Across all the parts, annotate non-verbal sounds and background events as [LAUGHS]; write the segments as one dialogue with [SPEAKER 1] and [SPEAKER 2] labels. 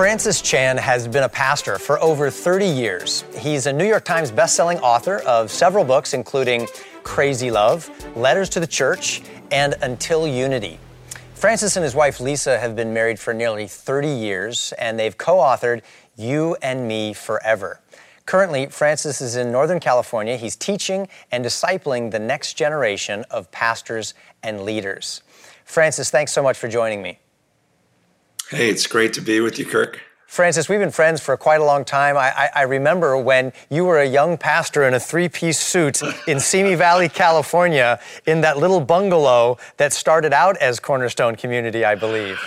[SPEAKER 1] Francis Chan has been a pastor for over 30 years. He's a New York Times bestselling author of several books, including Crazy Love, Letters to the Church, and Until Unity. Francis and his wife Lisa have been married for nearly 30 years, and they've co authored You and Me Forever. Currently, Francis is in Northern California. He's teaching and discipling the next generation of pastors and leaders. Francis, thanks so much for joining me.
[SPEAKER 2] Hey, it's great to be with you, Kirk.
[SPEAKER 1] Francis, we've been friends for quite a long time. I, I, I remember when you were a young pastor in a three piece suit in [LAUGHS] Simi Valley, California, in that little bungalow that started out as Cornerstone Community, I believe.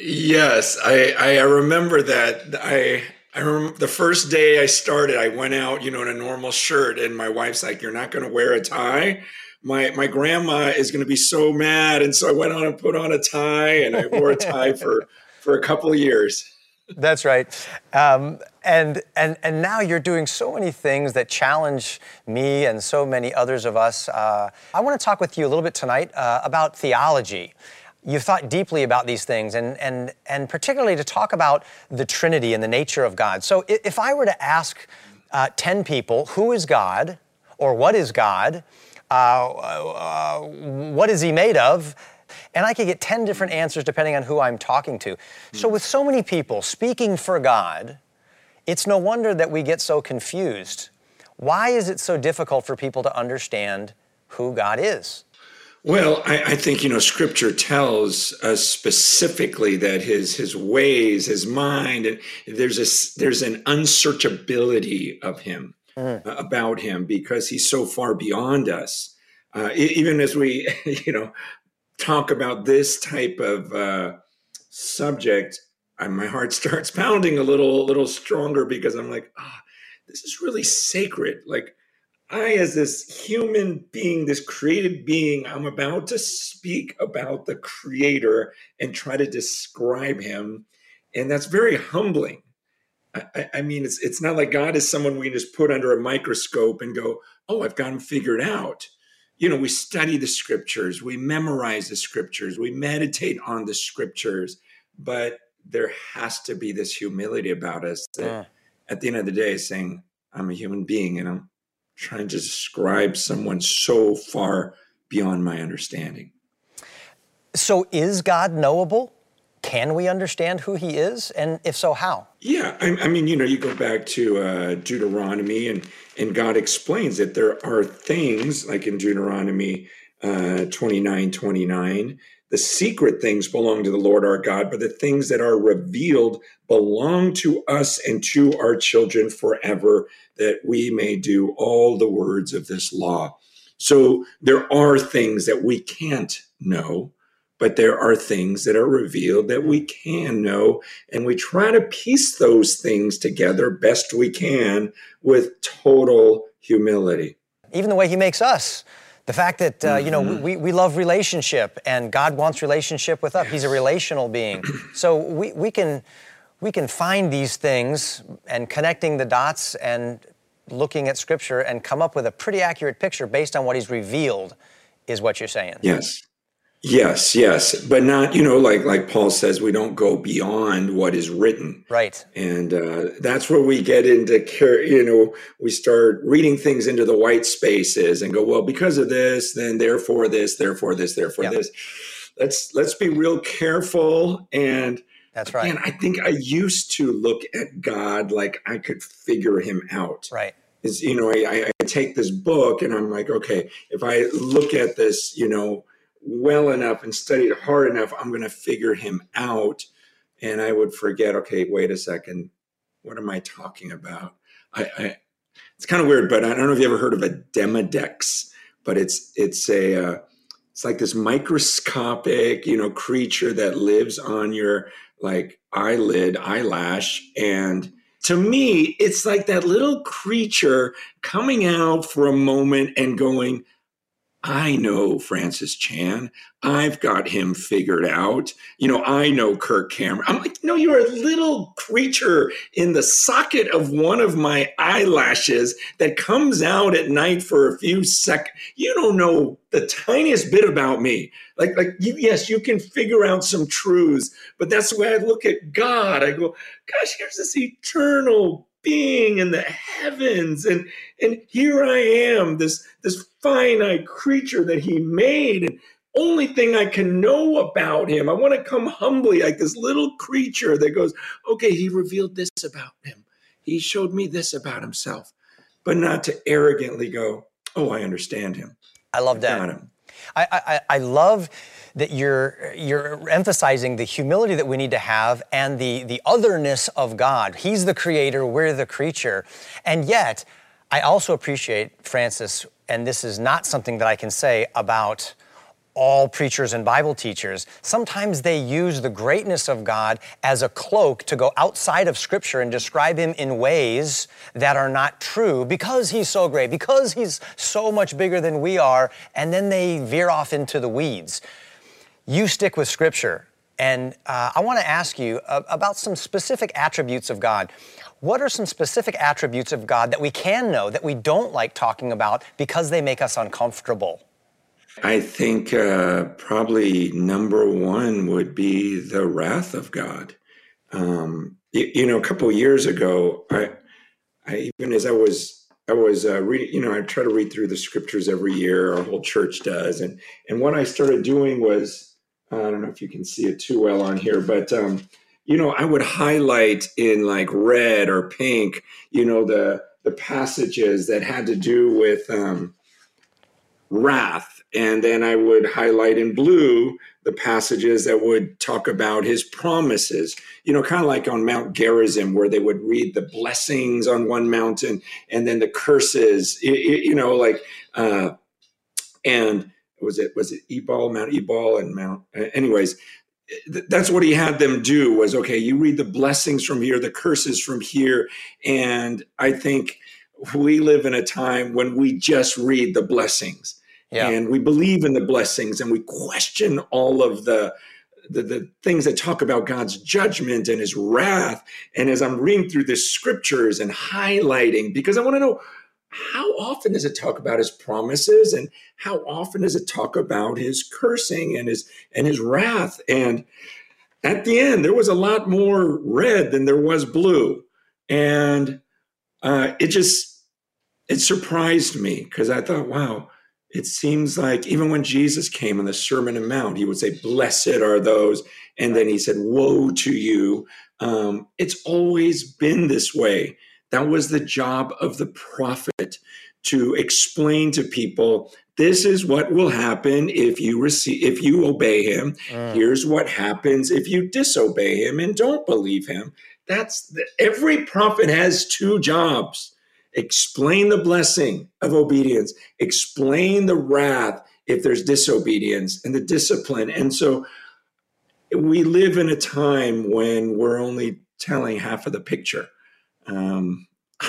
[SPEAKER 2] Yes, I, I remember that. I, I remember the first day I started, I went out, you know, in a normal shirt, and my wife's like, You're not going to wear a tie? My my grandma is going to be so mad and so i went on and put on a tie and i wore a tie for [LAUGHS] for a couple of years.
[SPEAKER 1] That's right. Um, and and and now you're doing so many things that challenge me and so many others of us. Uh, i want to talk with you a little bit tonight uh, about theology. You've thought deeply about these things and and and particularly to talk about the trinity and the nature of god. So if i were to ask uh, 10 people who is god or what is god uh, uh, what is he made of? And I could get 10 different answers depending on who I'm talking to. So, with so many people speaking for God, it's no wonder that we get so confused. Why is it so difficult for people to understand who God is?
[SPEAKER 2] Well, I, I, think you know Scripture tells us specifically that his his ways, his mind, there's a there's an unsearchability of him mm. about him because he's so far beyond us. Uh, even as we, [LAUGHS] you know, talk about this type of uh, subject, I, my heart [LAUGHS] starts pounding a little, a little stronger because I'm like, ah, oh, this is really sacred. Like I, as this human being, this created being, I'm about to speak about the Creator and try to describe Him, and that's very humbling. I, I, mean, it's it's not like God is someone we just put under a microscope and go, "Oh, I've got him figured out." You know, we study the scriptures, we memorize the scriptures, we meditate on the scriptures, but there has to be this humility about us that, yeah. at the end of the day, saying, "I'm a human being, and I'm trying to describe someone so far beyond my understanding."
[SPEAKER 1] So, is God knowable? Can we understand who he is? And if so, how?
[SPEAKER 2] Yeah, I, I mean, you know, you go back to uh, Deuteronomy, and and God explains that there are things like in Deuteronomy uh, 29, 29, the secret things belong to the Lord our God, but the things that are revealed belong to us and to our children forever, that we may do all the words of this law. So there are things that we can't know but there are things that are revealed that we can know and we try to piece those things together best we can with total humility
[SPEAKER 1] even the way he makes us the fact that uh, mm-hmm. you know mm-hmm. we, we love relationship and god wants relationship with us yes. he's a relational being so we, we can we can find these things and connecting the dots and looking at scripture and come up with a pretty accurate picture based on what he's revealed is what you're saying
[SPEAKER 2] yes Yes, yes, but not you know like like Paul says we don't go beyond what is written.
[SPEAKER 1] Right.
[SPEAKER 2] And uh, that's where we get into care. you know we start reading things into the white spaces and go well because of this then therefore this therefore this therefore yep. this. Let's let's be real careful and
[SPEAKER 1] that's right.
[SPEAKER 2] And I think I used to look at God like I could figure him out.
[SPEAKER 1] Right.
[SPEAKER 2] Is you know I, I take this book and I'm like okay if I look at this you know well enough and studied hard enough, I'm going to figure him out. And I would forget, okay, wait a second. What am I talking about? I, I it's kind of weird, but I don't know if you ever heard of a Demodex, but it's it's a uh, it's like this microscopic, you know, creature that lives on your like eyelid, eyelash. And to me, it's like that little creature coming out for a moment and going, I know Francis Chan. I've got him figured out. You know, I know Kirk Cameron. I'm like, no, you're a little creature in the socket of one of my eyelashes that comes out at night for a few seconds. You don't know the tiniest bit about me. Like, like you, yes, you can figure out some truths, but that's the way I look at God. I go, gosh, here's this eternal being in the heavens. And and here i am this this finite creature that he made and only thing i can know about him. I want to come humbly like this little creature that goes okay he revealed this about him. He showed me this about himself. But not to arrogantly go oh i understand him.
[SPEAKER 1] I love that I, I, I love that you're you're emphasizing the humility that we need to have and the the otherness of God. He's the creator, we're the creature. And yet, I also appreciate Francis and this is not something that I can say about all preachers and Bible teachers. Sometimes they use the greatness of God as a cloak to go outside of Scripture and describe Him in ways that are not true because He's so great, because He's so much bigger than we are, and then they veer off into the weeds. You stick with Scripture. And uh, I want to ask you uh, about some specific attributes of God. What are some specific attributes of God that we can know that we don't like talking about because they make us uncomfortable?
[SPEAKER 2] I think uh, probably number one would be the wrath of God. Um, you, you, know, a couple years ago, I, I even as I was I was uh, reading, you know, I try to read through the scriptures every year. Our whole church does, and and what I started doing was I don't know if you can see it too well on here, but um, you know, I would highlight in like red or pink, you know, the the passages that had to do with um, wrath. And then I would highlight in blue the passages that would talk about his promises, you know, kind of like on Mount Gerizim, where they would read the blessings on one mountain and then the curses, you know, like, uh, and was it, was it Ebal, Mount Ebal and Mount, anyways, that's what he had them do was, okay, you read the blessings from here, the curses from here. And I think we live in a time when we just read the blessings yeah. and we believe in the blessings and we question all of the, the, the things that talk about God's judgment and his wrath. And as I'm reading through the scriptures and highlighting, because I want to know how often does it talk about his promises and how often does it talk about his cursing and his and his wrath? And at the end, there was a lot more red than there was blue. And uh, it just it surprised me because I thought, wow, it seems like even when Jesus came in the Sermon on the Mount, he would say, Blessed are those. And then he said, Woe to you. Um, it's always been this way. That was the job of the prophet to explain to people this is what will happen if you receive if you obey him mm. here's what happens if you disobey him and don't believe him that's the, every prophet has two jobs explain the blessing of obedience, explain the wrath if there's disobedience and the discipline. And so we live in a time when we're only telling half of the picture. Um, [LAUGHS]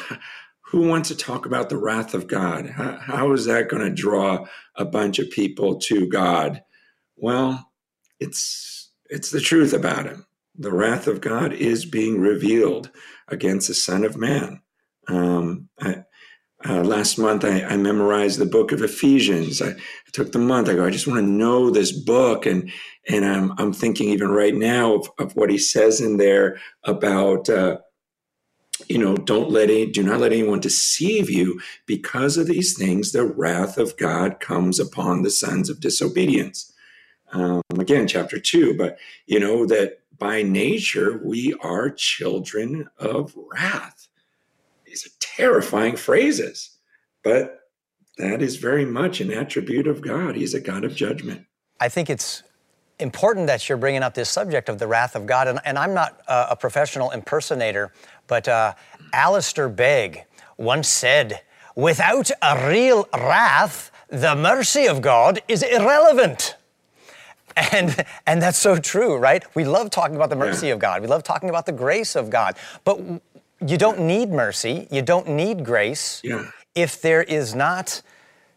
[SPEAKER 2] who wants to talk about the wrath of God? how, how is that going to draw a bunch of people to God? Well, it's it's the truth about him. The wrath of God is being revealed against the Son of Man. Um, I, uh, last month, I, I, memorized the book of Ephesians. I, I, took the month. I go, I just want to know this book, and and I'm I'm thinking even right now of, of what he says in there about. Uh, you know, don't let any, do not let anyone deceive you. Because of these things, the wrath of God comes upon the sons of disobedience. Um, again, chapter two. But you know that by nature we are children of wrath these are terrifying phrases, but that is very much an attribute of God. He's a God of judgment.
[SPEAKER 1] I think it's important that you're bringing up this subject of the wrath of God. And, and I'm not uh, a professional impersonator, but uh, Alistair Begg once said, without a real wrath, the mercy of God is irrelevant. And, and that's so true, right? We love talking about the mercy yeah. of God. We love talking about the grace of God. But you don't need mercy, you don't need grace yeah. if there is not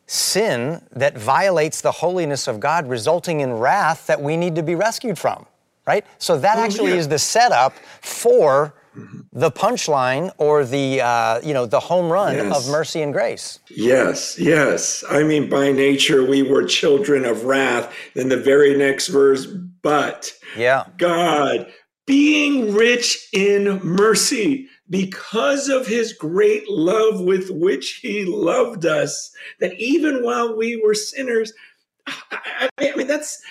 [SPEAKER 1] sin that violates the holiness of God, resulting in wrath that we need to be rescued from, right? So that oh, actually yeah. is the setup for mm-hmm. the punchline or the uh, you know the home run yes. of mercy and grace.
[SPEAKER 2] Yes, yes. I mean, by nature we were children of wrath. Then the very next verse, but
[SPEAKER 1] yeah,
[SPEAKER 2] God being rich in mercy because of his great love with which he loved us, that even while we were sinners, I, I mean, that's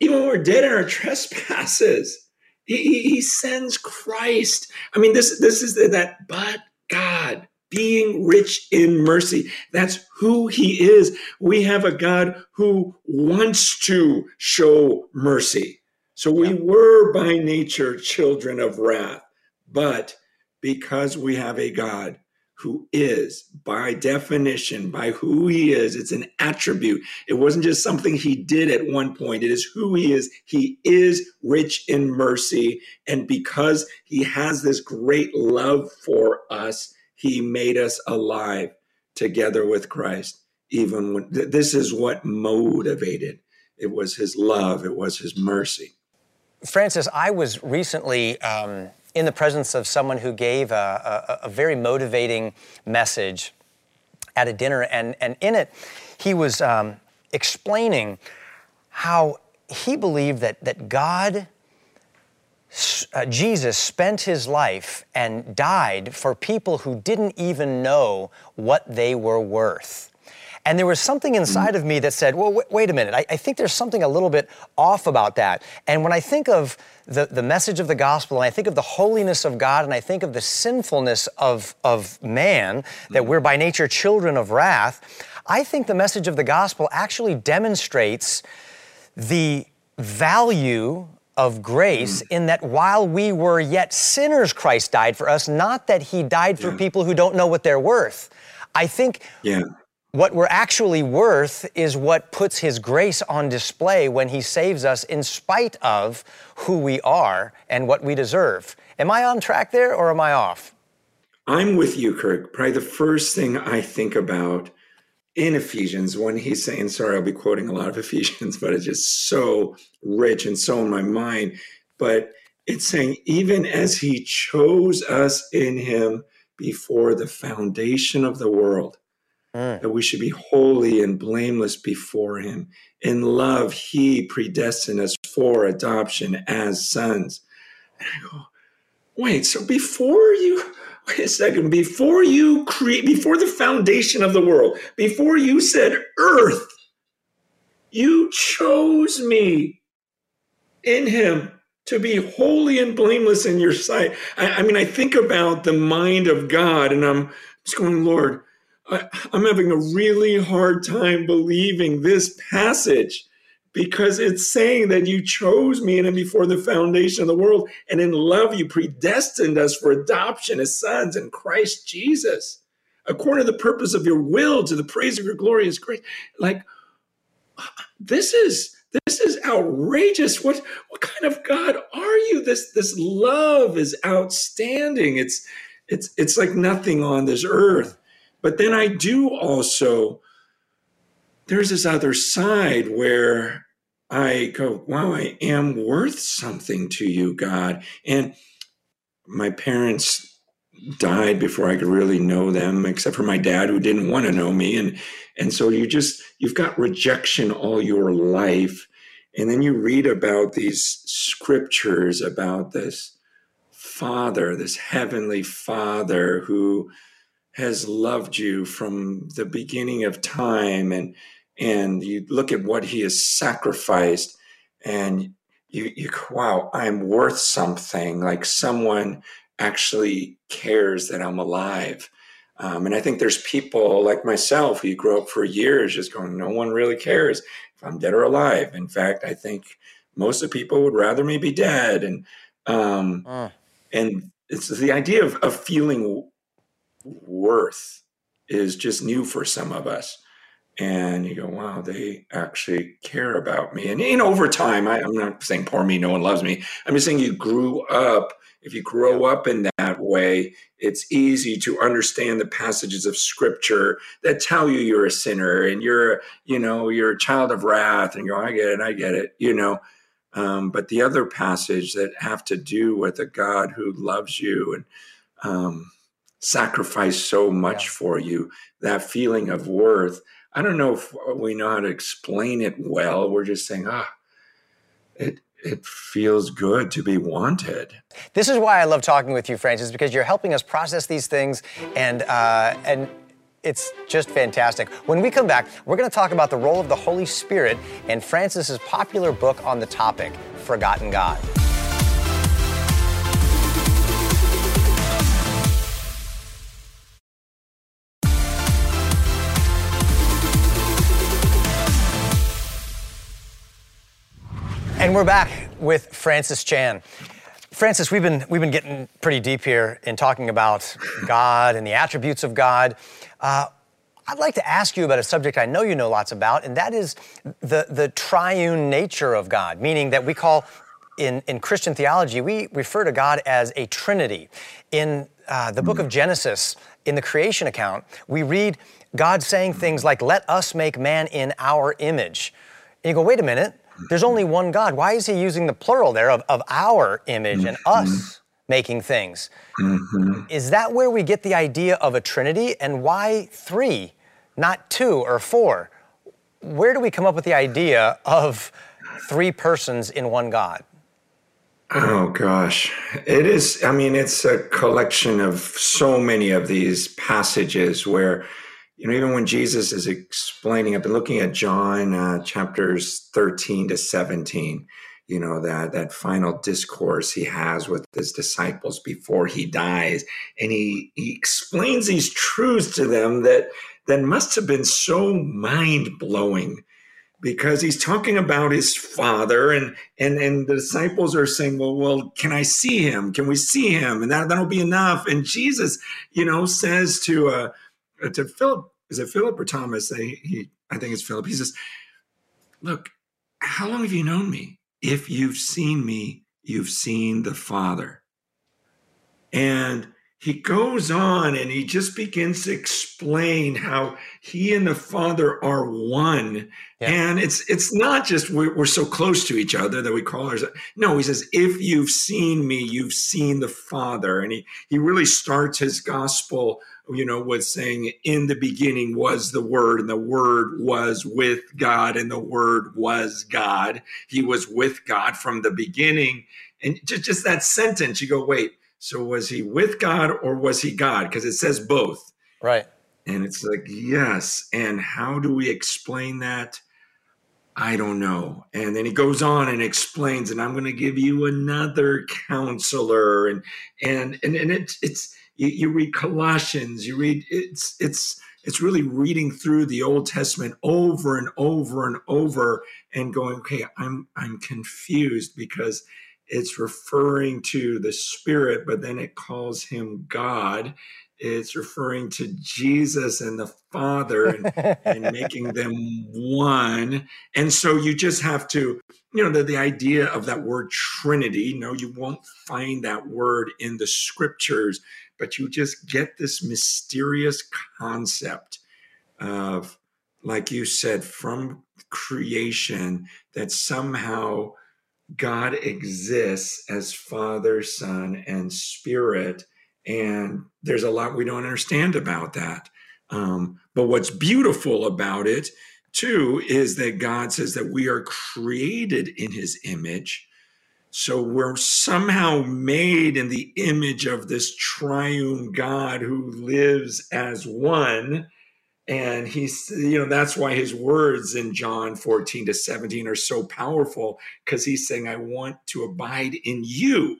[SPEAKER 2] even when we're dead in our trespasses, he, he sends Christ. I mean, this, this is that, but God being rich in mercy. That's who he is. We have a God who wants to show mercy. So we yeah. were by nature children of wrath, but because we have a God who is, by definition, by who he is, it's an attribute. It wasn't just something he did at one point, it is who he is. He is rich in mercy. And because he has this great love for us, he made us alive together with Christ. Even when this is what motivated it was his love, it was his mercy.
[SPEAKER 1] Francis, I was recently um, in the presence of someone who gave a, a, a, very motivating message at a dinner, and, and in it, he was um, explaining how he believed that, that God, uh, Jesus, spent his life and died for people who didn't even know what they were worth. And there was something inside of me that said, well, w- wait a minute, I, I, think there's something a little bit off about that. And when I think of the, the message of the gospel, and I think of the holiness of God, and I think of the sinfulness of, of man, that mm-hmm. we're by nature children of wrath, I think the message of the gospel actually demonstrates the value of grace in that while we were yet sinners, Christ died for us, not that he died for yeah. people who don't know what they're worth. I think yeah what we're actually worth is what puts His grace on display when He saves us in spite of who we are and what we deserve. Am I on track there or am I off?
[SPEAKER 2] I'm with you, Kirk. Probably the first thing I think about in Ephesians when he's saying, sorry, I'll be quoting a lot of [LAUGHS] Ephesians, but it's just so rich and so in my mind. But it's saying, even as he chose us in him before the foundation of the world, mm. that we should be holy and blameless before Him. In love, He predestined us for adoption as sons. And I go, wait, so before you, [LAUGHS] wait a second, before you create, before the foundation of the world, before you said earth, you chose me in Him to be holy and blameless in your sight. I, I, mean, I think about the mind of God and I'm just going, Lord, I, am having a really hard time believing this passage because it's saying that you chose me and before the foundation of the world, and in love you predestined us for adoption as sons in Christ Jesus, according to the purpose of your will, to the praise of your glorious grace. Like this is this is outrageous. What what kind of God are you? This this love is outstanding. It's it's it's like nothing on this earth. But then I do also, there's this other side where I go, wow, I am worth something to you, God. And my parents died before I could really know them, except for my dad who didn't want to know me. And and so you just you've got rejection all your life. And then you read about these scriptures about this father, this heavenly father who has loved you from the beginning of time and and you look at what he has sacrificed and you you wow i'm worth something like someone actually cares that i'm alive um, and i think there's people like myself who grew up for years just going no one really cares if i'm dead or alive in fact i think most of the people would rather me be dead and um, uh. and it's the idea of, of feeling worth is just new for some of us. and you go, wow, they actually care about me. And, in over time, I, am not saying poor me, no one loves me. I'm just saying you grew up. If you grow up in that way, it's easy to understand the passages of scripture that tell you you're a sinner and you're, you know, you're a child of wrath and you go, I get it, I get it, you know. Um, but the other passage that have to do with a God who loves you and um, sacrificed so much yeah. for you, that feeling of worth, I don't know if we know how to explain it well. We're just saying, ah, it it feels good to be wanted.
[SPEAKER 1] This is why I love talking with you, Francis, because you're helping us process these things, and uh, and it's just fantastic. When we come back, we're going to talk about the role of the Holy Spirit and Francis's popular book on the topic, Forgotten God. And we're back with Francis Chan. Francis, we've been we've been getting pretty deep here in talking about God and the attributes of God. Uh, I'd like to ask you about a subject I know you know lots about, and that is the the triune nature of God, meaning that we call in, in Christian theology, we refer to God as a Trinity. In uh, the book of Genesis, in the creation account, we read God saying things like, Let us make man in our image. And you go, wait a minute, there's only one God. Why is he using the plural there of, of our image mm-hmm. and us making things? Mm-hmm. Is that where we get the idea of a Trinity? And why three, not two or four? Where do we come up with the idea of three persons in one God?
[SPEAKER 2] Oh gosh. It is, I mean, it's a collection of so many of these passages where you know, even when Jesus is explaining, I've been looking at John uh, chapters 13 to 17, you know, that, that final discourse he has with his disciples before he dies. And he, he explains these truths to them that, that must have been so mind blowing because he's talking about his father and and and the disciples are saying well well can i see him? Can we see him? And that that'll be enough. And jesus you know says to uh Uh, to Philip, is it Philip or Thomas? They, he, I think it's Philip. He says, Look, how long have you known me? If you've seen me, you've seen the Father. And he goes on and he just begins to explain how he and the father are one yeah. and it's it's not just we're, we're, so close to each other that we call ourselves no he says if you've seen me you've seen the father and he he really starts his gospel you know, was saying in the beginning was the word and the word was with God and the word was God. He was with God from the beginning. And just, just that sentence, you go, wait, so was he with God or was he God? Because it says both.
[SPEAKER 1] Right.
[SPEAKER 2] And it's like, yes. And how do we explain that? I don't know. And then he goes on and explains, and I'm going to give you another counselor. And and and, and it's it's you, you read Colossians, you read it's it's it's really reading through the Old Testament over and over and over and going, okay, I'm I'm confused because it's referring to the Spirit, but then it calls him God. It's referring to Jesus and the Father and, and [LAUGHS] making them one. And so you just have to, you know, the, the idea of that word Trinity, no, you won't find that word in the scriptures but you just get this mysterious concept of, like you said, from creation that somehow God exists as Father, Son, and Spirit. And there's a lot we don't understand about that. Um, but what's beautiful about it, too, is that God says that we are created in his image so we're somehow made in the image of this triune God who lives as one. And he's, you know, that's why his words in John 14 to 17 are so powerful because he's saying, I want to abide in you.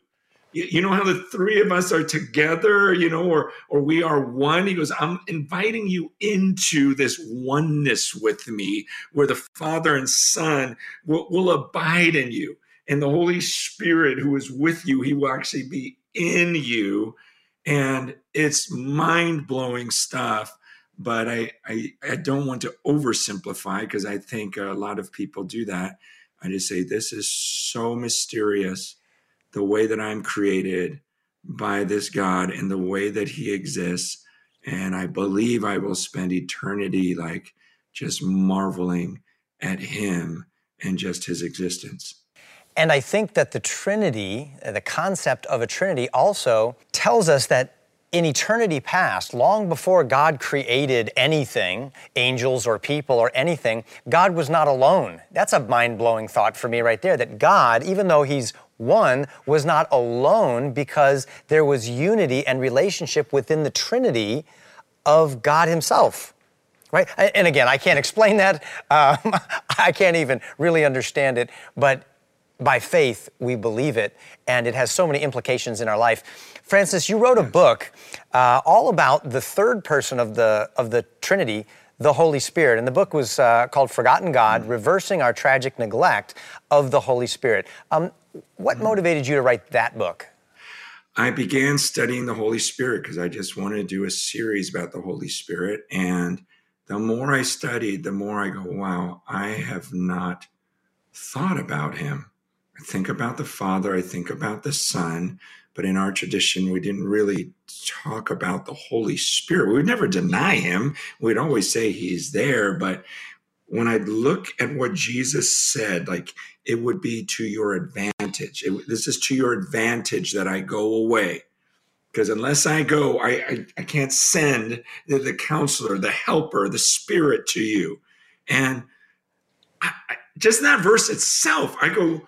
[SPEAKER 2] You know how the three of us are together, you know, or or we are one. He goes, I'm inviting you into this oneness with me, where the Father and Son will, will abide in you and the Holy Spirit who is with you, he will actually be in you. And it's mind blowing stuff but I, I, I don't want to oversimplify because I think a lot of people do that. I just say this is so mysterious, the way that I'm created by this God and the way that He exists, and I believe I will spend eternity like just marveling at Him and just His existence.
[SPEAKER 1] And I think that the Trinity, uh, the concept of a Trinity, also tells us that in eternity past, long before God created anything, angels or people or anything, God was not alone. That's a mind blowing thought for me right there that God, even though He's one, was not alone because there was unity and relationship within the Trinity of God Himself. Right? And again, I can't explain that. Um, [LAUGHS] I can't even really understand it, but by faith, we believe it, and it has so many implications in our life. Francis, you wrote a book uh, all about the third person of the, of the Trinity, the Holy Spirit. And the book was uh, called Forgotten God mm. Reversing Our Tragic Neglect of the Holy Spirit. Um, what motivated you to write that book?
[SPEAKER 2] I began studying the Holy Spirit because I just wanted to do a series about the Holy Spirit. And the more I studied, the more I go, wow, I have not thought about him. I think about the Father, I think about the Son, but in our tradition, we didn't really talk about the Holy Spirit. We would never deny him. We'd always say he's there. But when I look at what Jesus said, like it would be to your advantage. It, this is to your advantage that I go away. Because unless I go, I, I, I can't send the, the, counselor, the helper, the spirit to you. And I, I, just that verse itself, I go,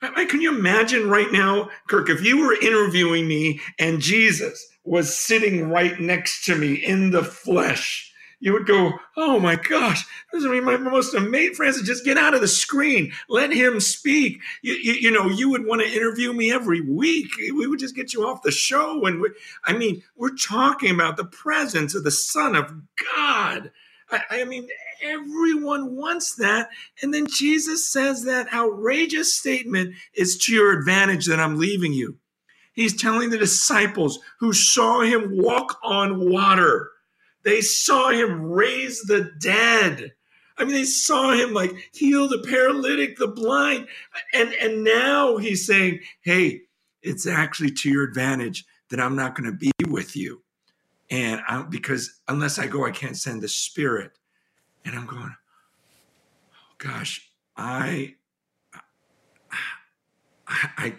[SPEAKER 2] can you imagine right now, Kirk, if you were interviewing me and Jesus was sitting right next to me in the flesh? You would go, oh my gosh, this is my most amazing. Francis, just get out of the screen. Let him speak. You, you, you, know, you would want to interview me every week. We would just get you off the show. And we, I mean, we're talking about the presence of the Son of God. I, I mean, everyone wants that. And then Jesus says that outrageous statement is to your advantage that I'm leaving you. He's telling the disciples who saw him walk on water, they saw him raise the dead. I mean, they saw him like heal the paralytic, the blind. And, and now he's saying, hey, it's actually to your advantage that I'm not going to be with you. And I, because unless I go, I can't send the spirit. And I'm going, oh gosh, I, I, I,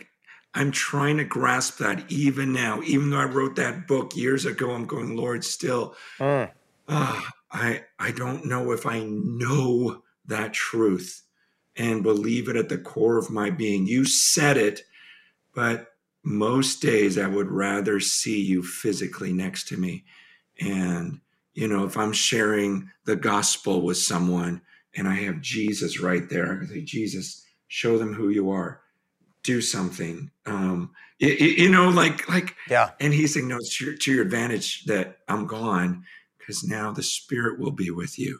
[SPEAKER 2] I'm trying to grasp that even now, even though I wrote that book years ago. I'm going, Lord, still, mm. uh, I, I don't know if I know that truth and believe it at the core of my being. You said it, but most days I would rather see you physically next to me. And you know, if I'm sharing the gospel with someone and I have Jesus right there, I can say, Jesus, show them who you are. Do something. Um, you, you know, like, like,
[SPEAKER 1] yeah.
[SPEAKER 2] And he's saying, no, it's to your, to your advantage that I'm gone because now the Spirit will be with you.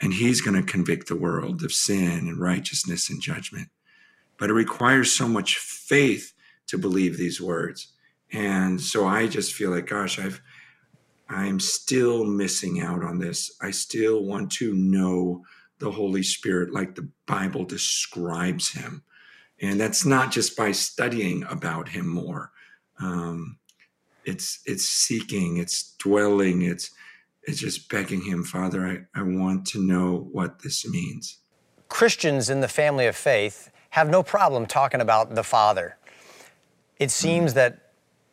[SPEAKER 2] And he's going to convict the world of sin and righteousness and judgment. But it requires so much faith to believe these words. And so I just feel like, gosh, I've, I'm still missing out on this. I still want to know the Holy Spirit like the Bible describes him. And that's not just by studying about him more. Um, it's it's seeking, it's dwelling, it's it's just begging him, Father, I, I want to know what this means.
[SPEAKER 1] Christians in the family of faith have no problem talking about the Father. It seems mm. that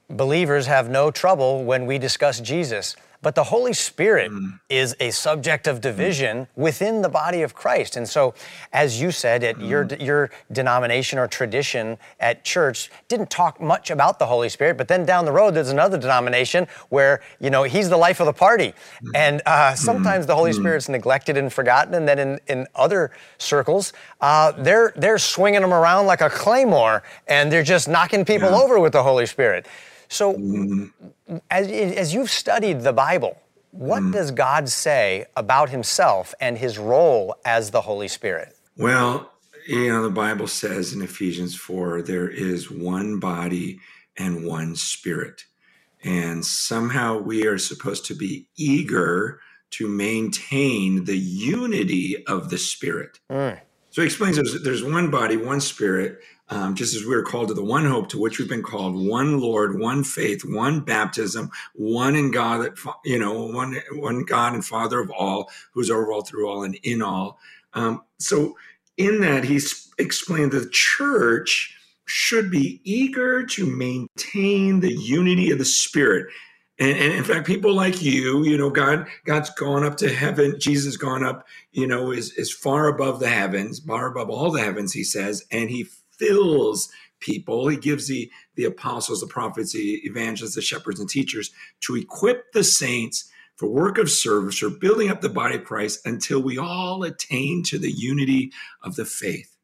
[SPEAKER 1] believers have no trouble when we discuss Jesus. But the Holy Spirit mm. is a subject of division mm. within the body of Christ. And so, as you said, at mm. your, your denomination or tradition at church didn't talk much about the Holy Spirit. But then down the road, there's another denomination where, you know, he's the life of the party. Mm. And uh, sometimes the Holy mm. Spirit's neglected and forgotten. And then in, in other circles, uh, they're, they're swinging them around like a claymore and they're just knocking people yeah. over with the Holy Spirit. So, mm-hmm. as, as you've studied the Bible, what mm. does God say about himself and his role as the Holy Spirit?
[SPEAKER 2] Well, you know, the Bible says in Ephesians 4 there is one body and one spirit. And somehow we are supposed to be eager to maintain the unity of the Spirit. Mm. So he explains there's, there's one body, one Spirit, um, just as we are called to the one hope to which we've been called, one Lord, one faith, one baptism, one in God that you know, one one God and Father of all, who's over all, through all, and in all. Um, so in that, he's explained that the church should be eager to maintain the unity of the Spirit. And, and, in fact, people like you, you know, God, God's gone up to heaven. Jesus gone up, you know, is is far above the heavens, far above all the heavens. He says, and He fills people. He gives the, the apostles, the prophets, the evangelists, the shepherds, and teachers to equip the saints for work of service or building up the body of Christ until we all attain to the unity of the faith.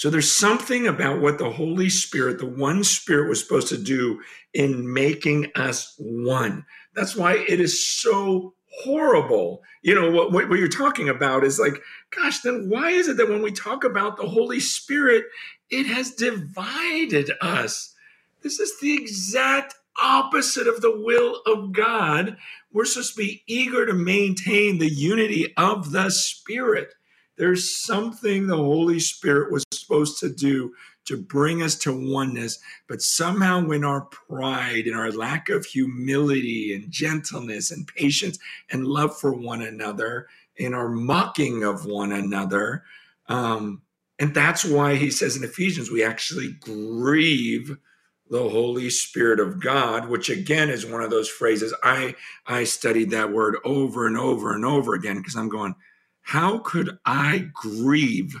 [SPEAKER 2] So there's something about what the Holy Spirit, the one Spirit, was supposed to do in making us one. That's why it is so horrible. You know, what, what, you're talking about is like, gosh, then why is it that when we talk about the Holy Spirit, it has divided us. This is the exact opposite of the will of God. We're supposed to be eager to maintain the unity of the Spirit. There's something the Holy Spirit was supposed to do to bring us to oneness, but somehow, when our pride and our lack of humility and gentleness and patience and love for one another, and our mocking of one another, um, and that's why he says in Ephesians, we actually grieve the Holy Spirit of God, which again is one of those phrases. I I studied that word over and over and over again because I'm going, how could I grieve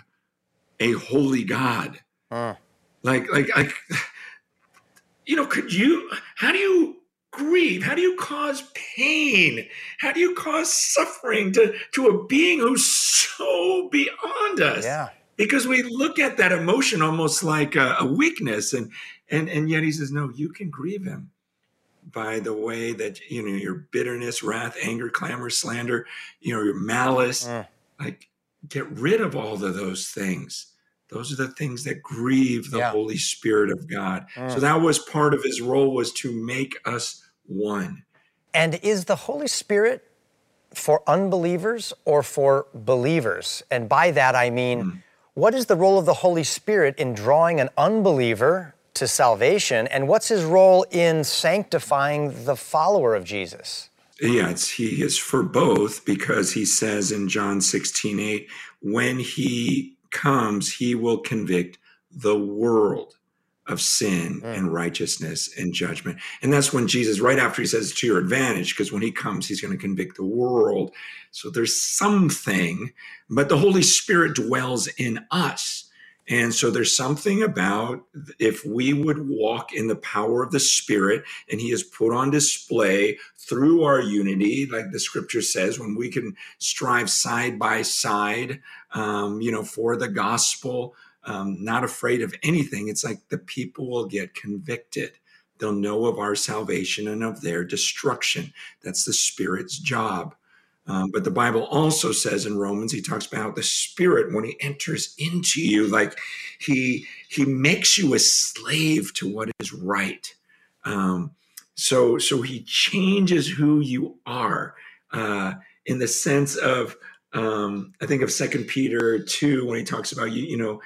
[SPEAKER 2] a holy God? Uh. Like, like, like, [SIGHS] you know, could you, how do you grieve? How do you cause pain? How do you cause suffering to, to a being who's so beyond us?
[SPEAKER 1] Yeah
[SPEAKER 2] because we look at that emotion almost like a, a, weakness and and and yet he says no you can grieve him by the way that you know your bitterness wrath anger clamor slander you know your malice mm. like get rid of all of those things those are the things that grieve the yeah. holy spirit of god mm. so that was part of his role was to make us one
[SPEAKER 1] and is the holy spirit for unbelievers or for believers and by that i mean mm what is the role of the Holy Spirit in drawing an unbeliever to salvation, and what's his role in sanctifying the follower of Jesus?
[SPEAKER 2] Yeah, he is for both because he says in John 16, 8, when he comes, he will convict the world of sin mm. and righteousness and judgment. And that's when Jesus, right after he says to your advantage, because when he comes, he's going to convict the world. So there's something, but the Holy Spirit dwells in us. And so there's something about if we would walk in the power of the Spirit and He is put on display through our unity, like the scripture says, when we can strive side by side, um, you know, for the gospel, um, not afraid of anything. It's like the people will get convicted. They'll know of our salvation and of their destruction. That's the Spirit's job. Um, but the Bible also says in Romans, he talks about the Spirit when he enters into you, like he he makes you a slave to what is right. Um, so so he changes who you are uh, in the sense of um, I think of Second Peter two when he talks about you you know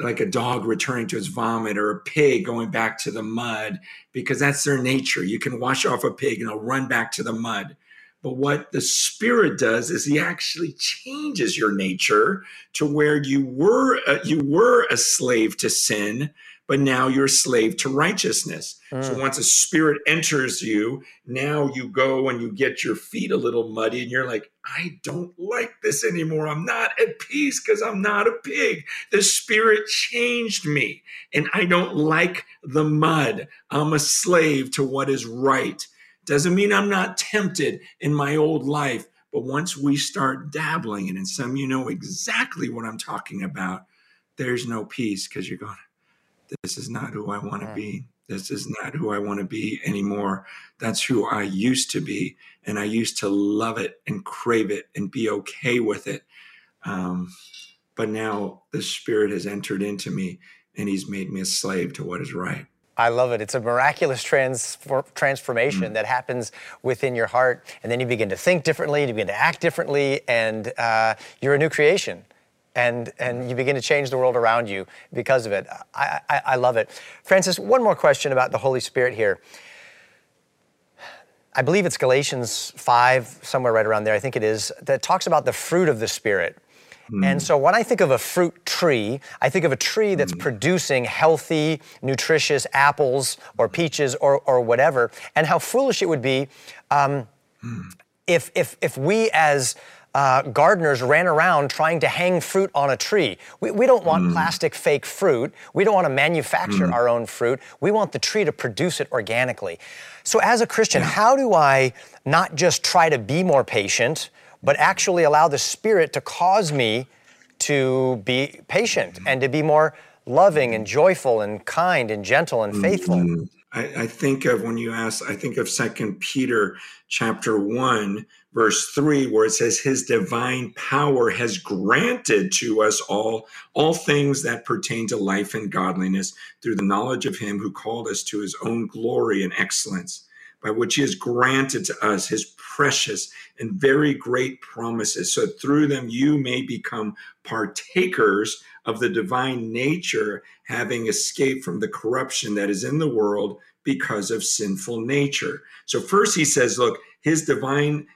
[SPEAKER 2] like a dog returning to its vomit or a pig going back to the mud because that's their nature. You can wash off a pig and it'll run back to the mud. But what the spirit does is he actually changes your nature to where you were uh, you were a slave to sin, but now you're a slave to righteousness. Mm. So once a spirit enters you, now you go and you get your feet a little muddy and you're like, I don't like this anymore. I'm not at peace because I'm not a pig. The spirit changed me and I don't like the mud. I'm a slave to what is right. Doesn't mean I'm not tempted in my old life, but once we start dabbling, and some you know exactly what I'm talking about, there's no peace because you're going, this is not who I want to be. This is not who I want to be anymore. That's who I used to be. And I used to love it and crave it and be okay with it. Um, but now the Spirit has entered into me and He's made me a slave to what is right.
[SPEAKER 1] I love it. It's a miraculous transfor- transformation mm. that happens within your heart. And then you begin to think differently, you begin to act differently, and uh, you're a new creation. And, and you begin to change the world around you because of it. I, I, I love it. Francis, one more question about the Holy Spirit here. I believe it's Galatians 5, somewhere right around there, I think it is, that talks about the fruit of the Spirit. Mm. And so when I think of a fruit tree, I think of a tree that's mm. producing healthy, nutritious apples or peaches or, or whatever, and how foolish it would be um, mm. if, if, if we as uh, gardeners ran around trying to hang fruit on a tree. We, we don't want mm. plastic fake fruit. We don't want to manufacture mm. our own fruit. We want the tree to produce it organically. So, as a Christian, yeah. how do I not just try to be more patient, but actually allow the Spirit to cause me to be patient mm-hmm. and to be more loving and joyful and kind and gentle and faithful. Mm-hmm.
[SPEAKER 2] I, I, think of when you ask, I think of Second Peter chapter one, verse three, where it says, His divine power has granted to us all all things that pertain to life and godliness through the knowledge of him who called us to his own glory and excellence by which he has granted to us his precious and very great promises. So through them you may become partakers of the divine nature, having escaped from the corruption that is in the world because of sinful nature. So first he says, look, his divine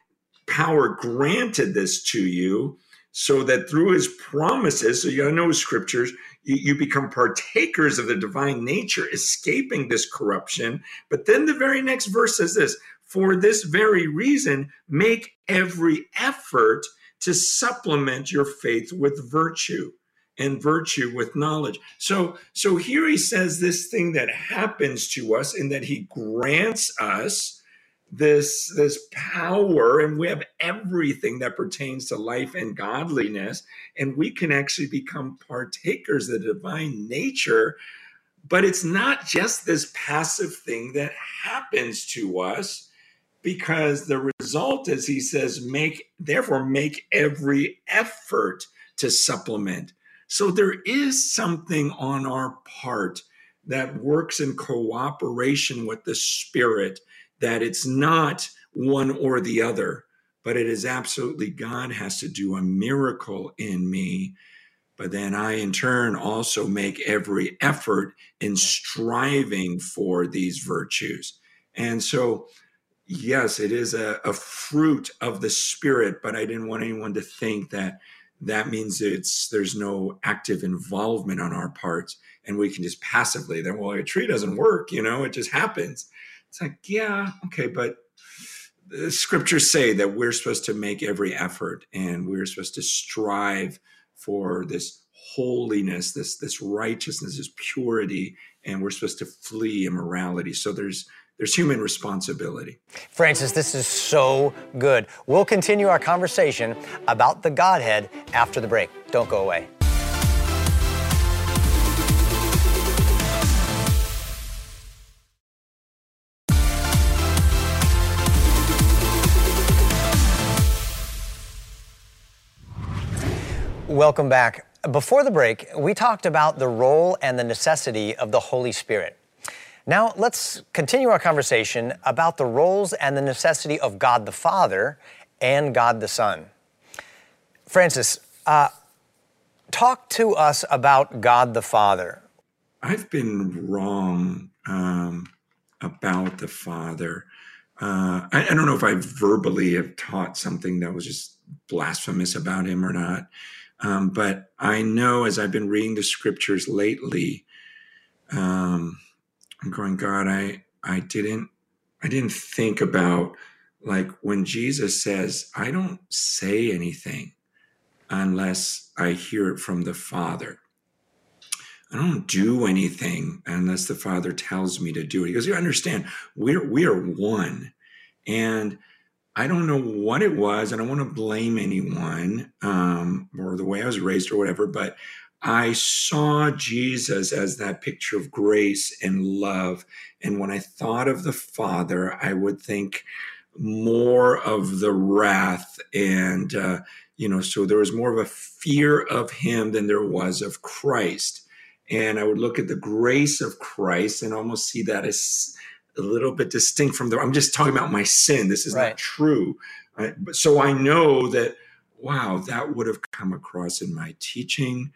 [SPEAKER 2] power granted this to you so that through his promises, so you know scriptures, you, you become partakers of the divine nature, escaping this corruption. But then the very next verse says this for this very reason, make every effort to supplement your faith with virtue and virtue with knowledge. So so here he says this thing that happens to us in that he grants us this this power and we have everything that pertains to life and godliness and we can actually become partakers of the divine nature but it's not just this passive thing that happens to us because the result is he says make therefore make every effort to supplement so there is something on our part that works in cooperation with the spirit that it's not one or the other, but it is absolutely God has to do a miracle in me. But then I, in turn, also make every effort in striving for these virtues. And so, yes, it is a, a fruit of the Spirit, but I didn't want anyone to think that that means it's there's no active involvement on our parts and we can just passively then well a tree doesn't work you know it just happens it's like, yeah, okay, but the scriptures say that we're supposed to make every effort and we're supposed to strive for this holiness, this this righteousness, this purity, and we're supposed to flee immorality. So there's there's human responsibility.
[SPEAKER 1] Francis, this is so good. We'll continue our conversation about the Godhead after the break. Don't go away. Welcome back. Before the break, we talked about the role and the necessity of the Holy Spirit. Now, let's continue our conversation about the roles and the necessity of God the Father and God the Son. Francis, uh, talk to us about God the Father.
[SPEAKER 2] I've been wrong um, about the Father. Uh, I, I, don't know if I verbally have taught something that was just blasphemous about him or not. Um, but I know as I've been reading the scriptures lately, um, I'm going, God, I I didn't I didn't think about like when Jesus says, I don't say anything unless I hear it from the Father. I don't do anything unless the Father tells me to do it. He goes, You understand, we're we are one. And I don't know what it was. I don't want to blame anyone um, or the way I was raised or whatever, but I saw Jesus as that picture of grace and love. And when I thought of the Father, I would think more of the wrath. And, uh, you know, so there was more of a fear of him than there was of Christ. and I would look at the grace of Christ and almost see that as a little bit distinct from the. I'm just talking about my sin. This is right. not true. Right? So I know that. Wow, that would have come across in my teaching,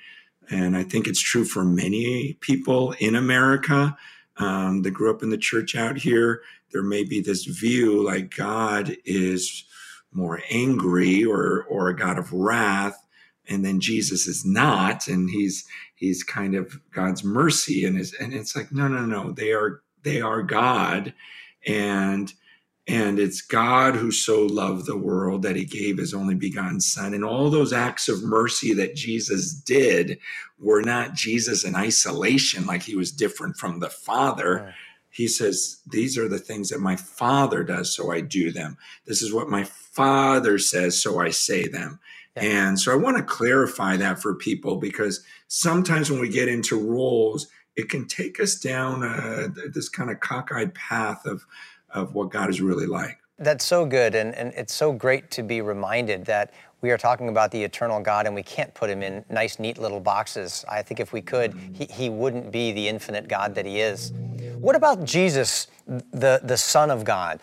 [SPEAKER 2] and I think it's true for many people in America um, that grew up in the church out here. There may be this view like God is more angry or or a God of wrath, and then Jesus is not, and he's he's kind of God's mercy and is and it's like no no no they are they are God and and it's God who so loved the world that he gave his only begotten son. And all those acts of mercy that Jesus did were not Jesus in isolation like he was different from the father. Right. he says these are the things that my father does so I do them. This is what my father says so I say them. And so I want to clarify that for people because sometimes when we get into roles, it can take us down uh, this kind of cockeyed path of, of what God is really like.
[SPEAKER 1] That's so good. And, and it's so great to be reminded that we are talking about the eternal God and we can't put him in nice, neat little boxes. I think if we could, he, he wouldn't be the infinite God that he is. What about Jesus, the, the Son of God?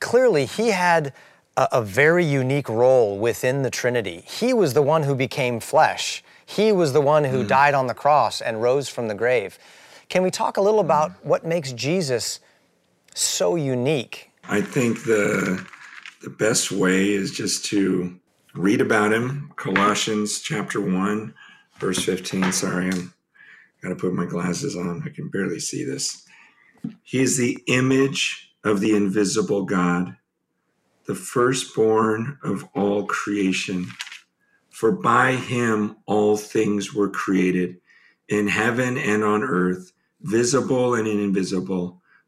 [SPEAKER 1] Clearly, he had a, a very unique role within the Trinity. He was the one who became flesh. He was the one who mm. died on the cross and rose from the grave. Can we talk a little about what makes Jesus so unique?
[SPEAKER 2] I think the the best way is just to read about him. Colossians chapter 1, verse 15. Sorry, I'm got to put my glasses on. I can barely see this. He is the image of the invisible God the firstborn of all creation. For by him all things were created, in heaven and on earth, visible and invisible,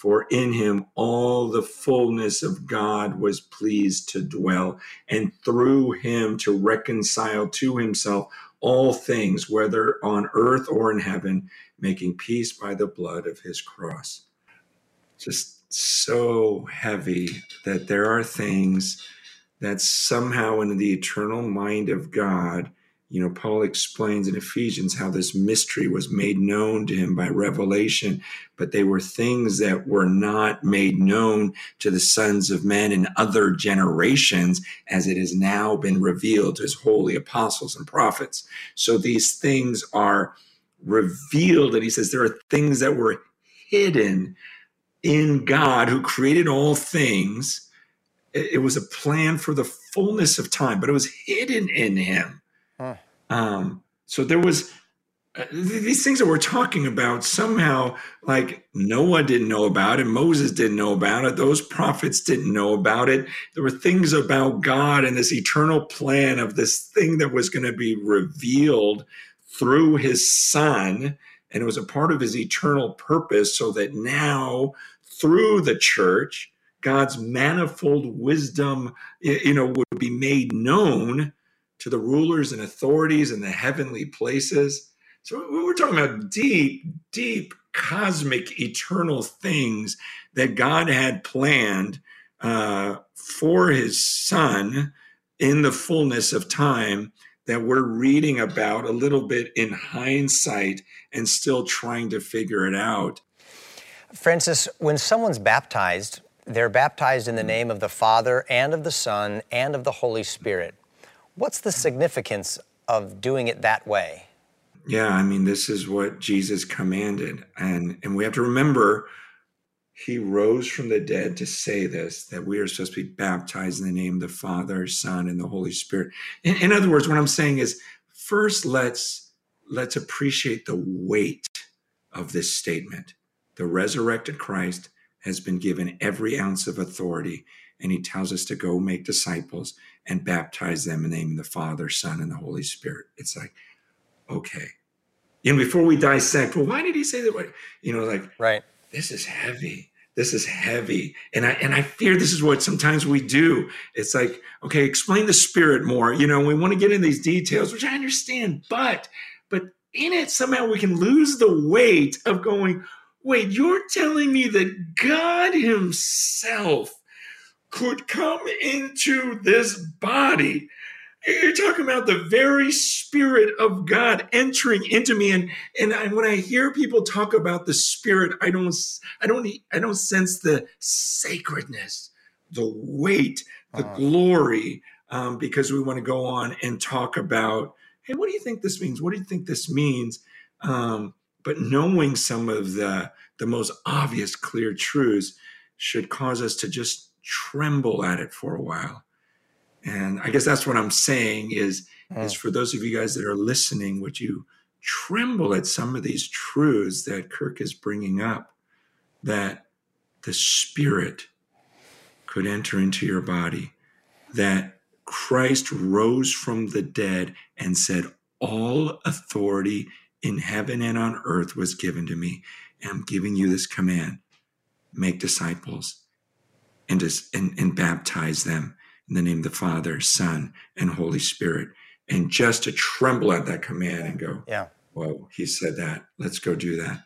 [SPEAKER 2] For in him all the fullness of God was pleased to dwell, and through him to reconcile to himself all things, whether on earth or in heaven, making peace by the blood of his cross. Just so heavy that there are things that somehow in the eternal mind of God you know, Paul explains in Ephesians how this mystery was made known to him by revelation, but they were things that were not made known to the sons of men in other generations, as it has now been revealed to his holy apostles and prophets. So these things are revealed, and he says there are things that were hidden in God who created all things. It was a plan for the fullness of time, but it was hidden in him Huh. Um, so there was uh, these things that we're talking about somehow like Noah didn't know about it, Moses didn't know about it, those prophets didn't know about it. There were things about God and this eternal plan of this thing that was going to be revealed through his son and it was a part of his eternal purpose so that now through the church God's manifold wisdom you know would be made known to the rulers and authorities in the heavenly places. So we're talking about deep, deep, cosmic, eternal things that God had planned uh, for his son in the fullness of time that we're reading about a little bit in hindsight and still trying to figure it out.
[SPEAKER 1] Francis, when someone's baptized, they're baptized in the name of the Father and of the Son and of the Holy Spirit. What's the significance of doing it that way?
[SPEAKER 2] Yeah, I mean, this is what Jesus commanded. And, and we have to remember he rose from the dead to say this that we are supposed to be baptized in the name of the Father, Son, and the Holy Spirit. In, in other words, what I'm saying is first let's let's appreciate the weight of this statement. The resurrected Christ has been given every ounce of authority, and he tells us to go make disciples and baptize them in the name of the Father, Son, and the Holy Spirit. It's like, okay. You know, before we dissect, well, why did he say that? You know, like,
[SPEAKER 1] right.
[SPEAKER 2] This is heavy. this is heavy and i and i fear this is what sometimes we do it's like okay explain the spirit more you know we want to get in these details which i understand but but in it somehow we can lose the weight of going wait you're telling me that god himself could come into this body you're talking about the very spirit of God entering into me, and and I, when I hear people talk about the spirit, I don't, I don't, I don't sense the sacredness, the weight, the uh-huh. glory, um, because we want to go on and talk about, hey, what do you think this means? What do you think this means? Um, but knowing some of the the most obvious, clear truths should cause us to just tremble at it for a while and I guess that's what I'm saying is, mm. is for those of you guys that are listening, would you tremble at some of these truths that Kirk is bringing up that the spirit could enter into your body, that Christ rose from the dead and said, All authority in heaven and on earth was given to me. And I'm giving you this command make disciples and, and, and baptize them in the name of the Father, Son, and Holy Spirit. And just to tremble at that command and go,
[SPEAKER 1] yeah.
[SPEAKER 2] Whoa, he said that. Let's go do that.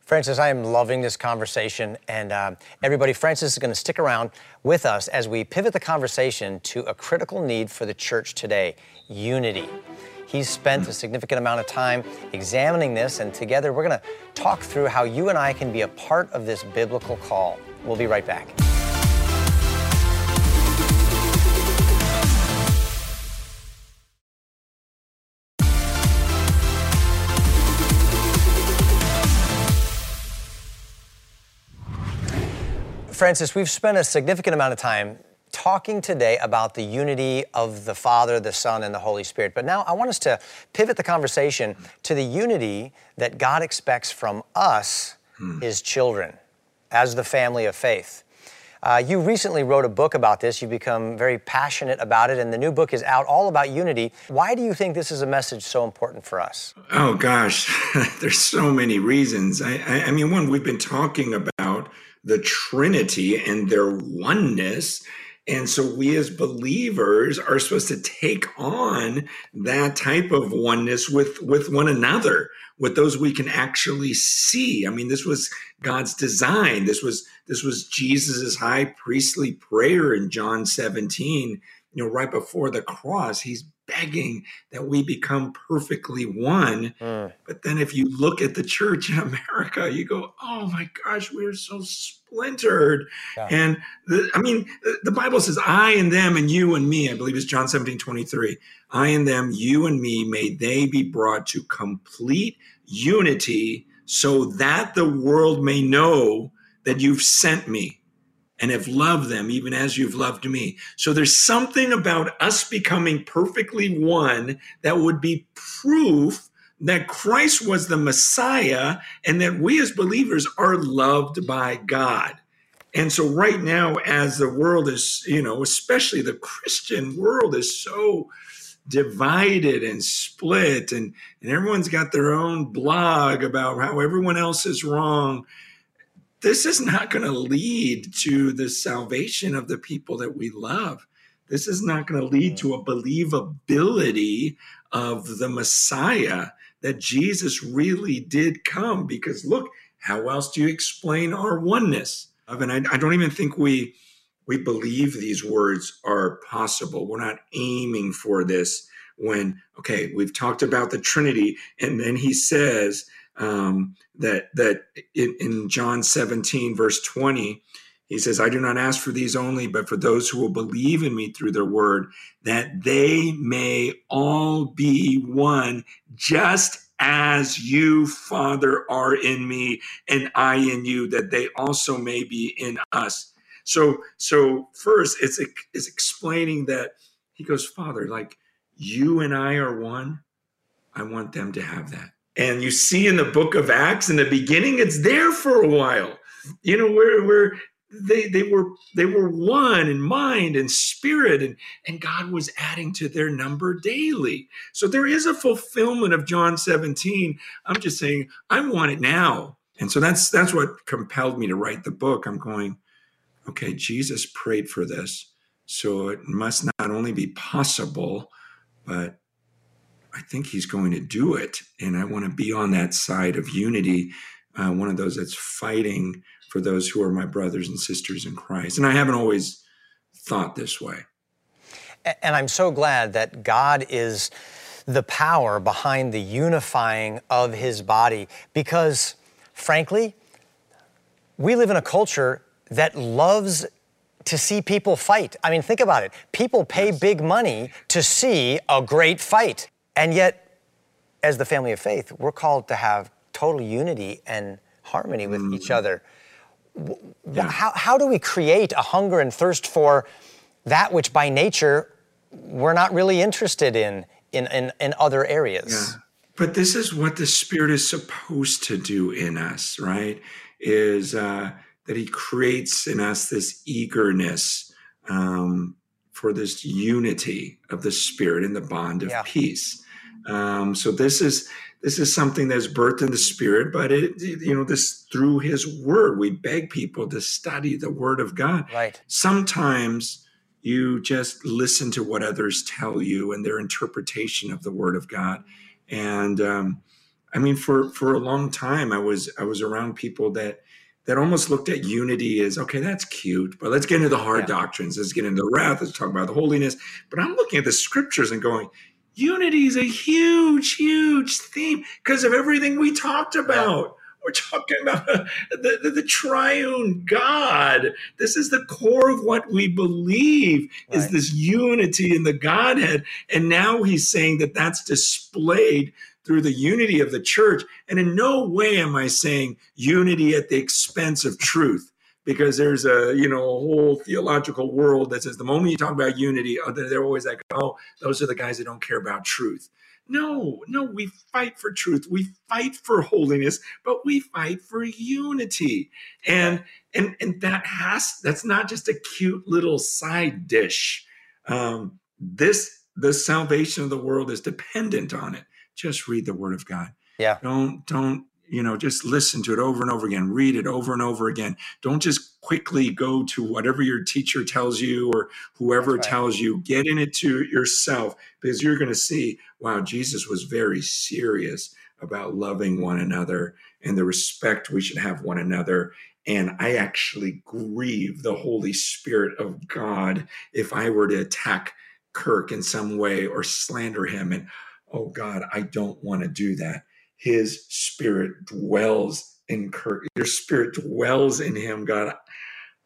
[SPEAKER 1] Francis, I am loving this conversation. And uh, everybody, Francis is going to stick around with us as we pivot the conversation to a critical need for the church today unity. He's spent a significant amount of time examining this, and together we're going to talk through how you and I can be a part of this biblical call. We'll be right back. Francis, we've spent a significant amount of time talking today about the unity of the Father, the Son, and the Holy Spirit. But now I want us to pivot the conversation to the unity that God expects from us, hmm. His children, as the family of faith. Uh, you recently wrote a book about this. You've become very passionate about it, and the new book is out all about unity. Why do you think this is a message so important for us?
[SPEAKER 2] Oh, gosh, [LAUGHS] there's so many reasons. I, I, I mean, one, we've been talking about the Trinity and their oneness. And so we as believers are supposed to take on that type of oneness with, with one another, with those we can actually see. I mean, this was God's design. This was this was Jesus's high priestly prayer in John 17, you know, right before the cross. He's begging that we become perfectly one. Mm. But then if you look at the church in America, you go, oh my gosh, we're so splintered. Yeah. And the, I mean, the, the, Bible says, I and them and you and me, I believe it's John 17, 23. I and them, you and me, may they be brought to complete unity so that the world may know that you've sent me and have loved them even as you've loved me. So there's something about us becoming perfectly one that would be proof that Christ was the Messiah and that we as believers are loved by God. And so right now as the world is, you know, especially the Christian world is so divided and split and, and everyone's got their own blog about how everyone else is wrong this is not going to lead to the salvation of the people that we love. This is not going to lead to a believability of the Messiah that Jesus really did come. Because look, how else do you explain our oneness? And I, I don't even think we we believe these words are possible. We're not aiming for this when okay, we've talked about the Trinity, and then he says um, that that in, in John 17 verse 20 he says, I do not ask for these only, but for those who will believe in me through their word, that they may all be one, just as you, Father, are in me and I in you, that they also may be in us. So, so first, it's it's explaining that he goes, Father, like you and I are one. I want them to have that. And you see in the book of Acts in the beginning, it's there for a while. You know, where where they they were they were one in mind and spirit, and, and God was adding to their number daily. So there is a fulfillment of John 17. I'm just saying, I want it now. And so that's that's what compelled me to write the book. I'm going, okay, Jesus prayed for this. So it must not only be possible, but I think he's going to do it. And I want to be on that side of unity, uh, one of those that's fighting for those who are my brothers and sisters in Christ. And I haven't always thought this way.
[SPEAKER 1] And I'm so glad that God is the power behind the unifying of his body because, frankly, we live in a culture that loves to see people fight. I mean, think about it. People pay big money to see a great fight. And yet, as the family of faith, we're called to have total unity and harmony with mm. each other. Yeah. How, how do we create a hunger and thirst for that which by nature we're not really interested in in, in, in other areas?
[SPEAKER 2] Yeah. But this is what the Spirit is supposed to do in us, right? Is uh, that He creates in us this eagerness um, for this unity of the Spirit and the bond of yeah. peace. Um, so this is this is something that's birthed in the spirit, but it, you know, this through his word. We beg people to study the word of God.
[SPEAKER 1] Right.
[SPEAKER 2] Sometimes you just listen to what others tell you and their interpretation of the word of God. And um, I mean, for for a long time, I was I was around people that that almost looked at unity as okay, that's cute, but let's get into the hard yeah. doctrines. Let's get into the wrath. Let's talk about the holiness. But I'm looking at the scriptures and going, unity is a huge, huge theme because of everything we talked about. We're talking about [LAUGHS] the, the, the, triune God. This is the core of what we believe right. is this unity in the Godhead. And now he's saying that that's displayed through the unity of the church. And in no way am I saying unity at the expense of truth because there's a you know a whole theological world that says the moment you talk about unity, oh, they're always like, oh, those are the guys that don't care about truth. No, no, we fight for truth. We fight for holiness, but we fight for unity. And and and that has that's not just a cute little side dish. Um, this the salvation of the world is dependent on it. Just read the word of God.
[SPEAKER 1] Yeah.
[SPEAKER 2] Don't don't you know just listen to it over and over again read it over and over again. Don't just quickly go to whatever your teacher tells you or whoever right. tells you. Get in it to yourself because you're going to see wow jesus was very serious about loving one another and the respect we should have one another. And i actually grieve the holy spirit of god if i were to attack kirk in some way or slander him. And oh god i don't want to do that his spirit dwells in Kirk. Your spirit dwells in him, God.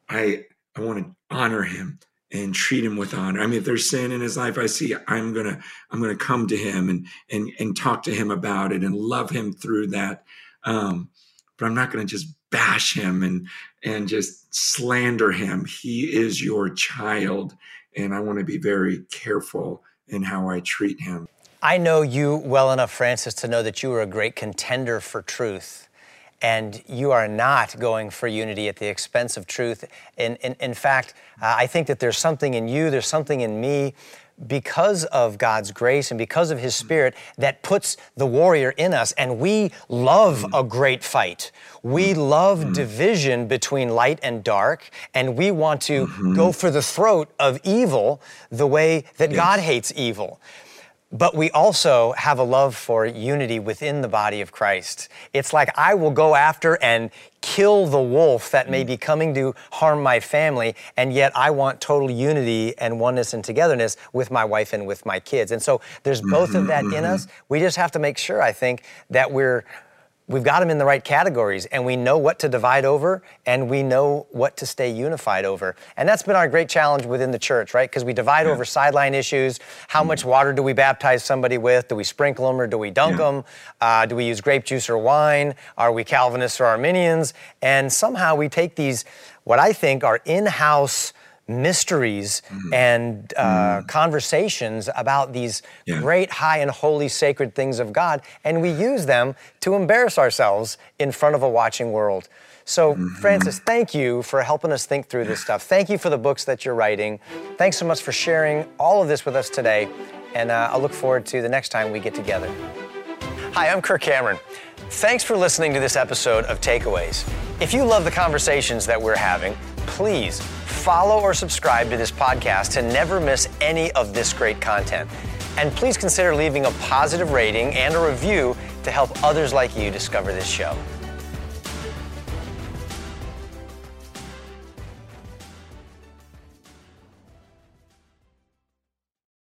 [SPEAKER 2] I I want to honor him and treat him with honor. I mean, if there's sin in his life, I see I'm gonna I'm gonna come to him and and and talk to him about it and love him through that. Um, but I'm not gonna just bash him and and just slander him. He is your child, and I want to be very careful in how I treat him.
[SPEAKER 1] I know you well enough, Francis, to know that you are a great contender for truth. And you are not going for unity at the expense of truth. In, in, in fact, uh, I think that there's something in you, there's something in me, because of God's grace and because of His Spirit that puts the warrior in us. And we love a great fight. We love mm-hmm. division between light and dark. And we want to mm-hmm. go for the throat of evil the way that yes. God hates evil. But we also have a love for unity within the body of Christ. It's like I will go after and kill the wolf that may be coming to harm my family, and yet I want total unity and oneness and togetherness with my wife and with my kids. And so there's both of that in mm-hmm. us. We just have to make sure, I think, that we're we've got them in the right categories and we know what to divide over and we know what to stay unified over. And that's been our great challenge within the church, right? Because we divide yeah. over sideline issues. How mm. much water do we baptize somebody with? Do we sprinkle them or do we dunk yeah. them? Uh, do we use grape juice or wine? Are we Calvinists or Arminians? And somehow we take these, what I think are in house mysteries mm-hmm. and uh, mm. conversations about these yeah. great, high, and holy, sacred things of God, and we use them to embarrass ourselves in front of a watching world. So, mm-hmm. Francis, thank you for helping us think through this stuff. Thank you for the books that you're writing. Thanks so much for sharing all of this with us today, and uh, I look forward to the next time we get together. Hi, I'm Kirk Cameron. Thanks for listening to this episode of Takeaways. If you love the conversations that we're having, please follow or subscribe to this podcast to never miss any of this great content. And please consider leaving a positive rating and a review to help others like you discover this show.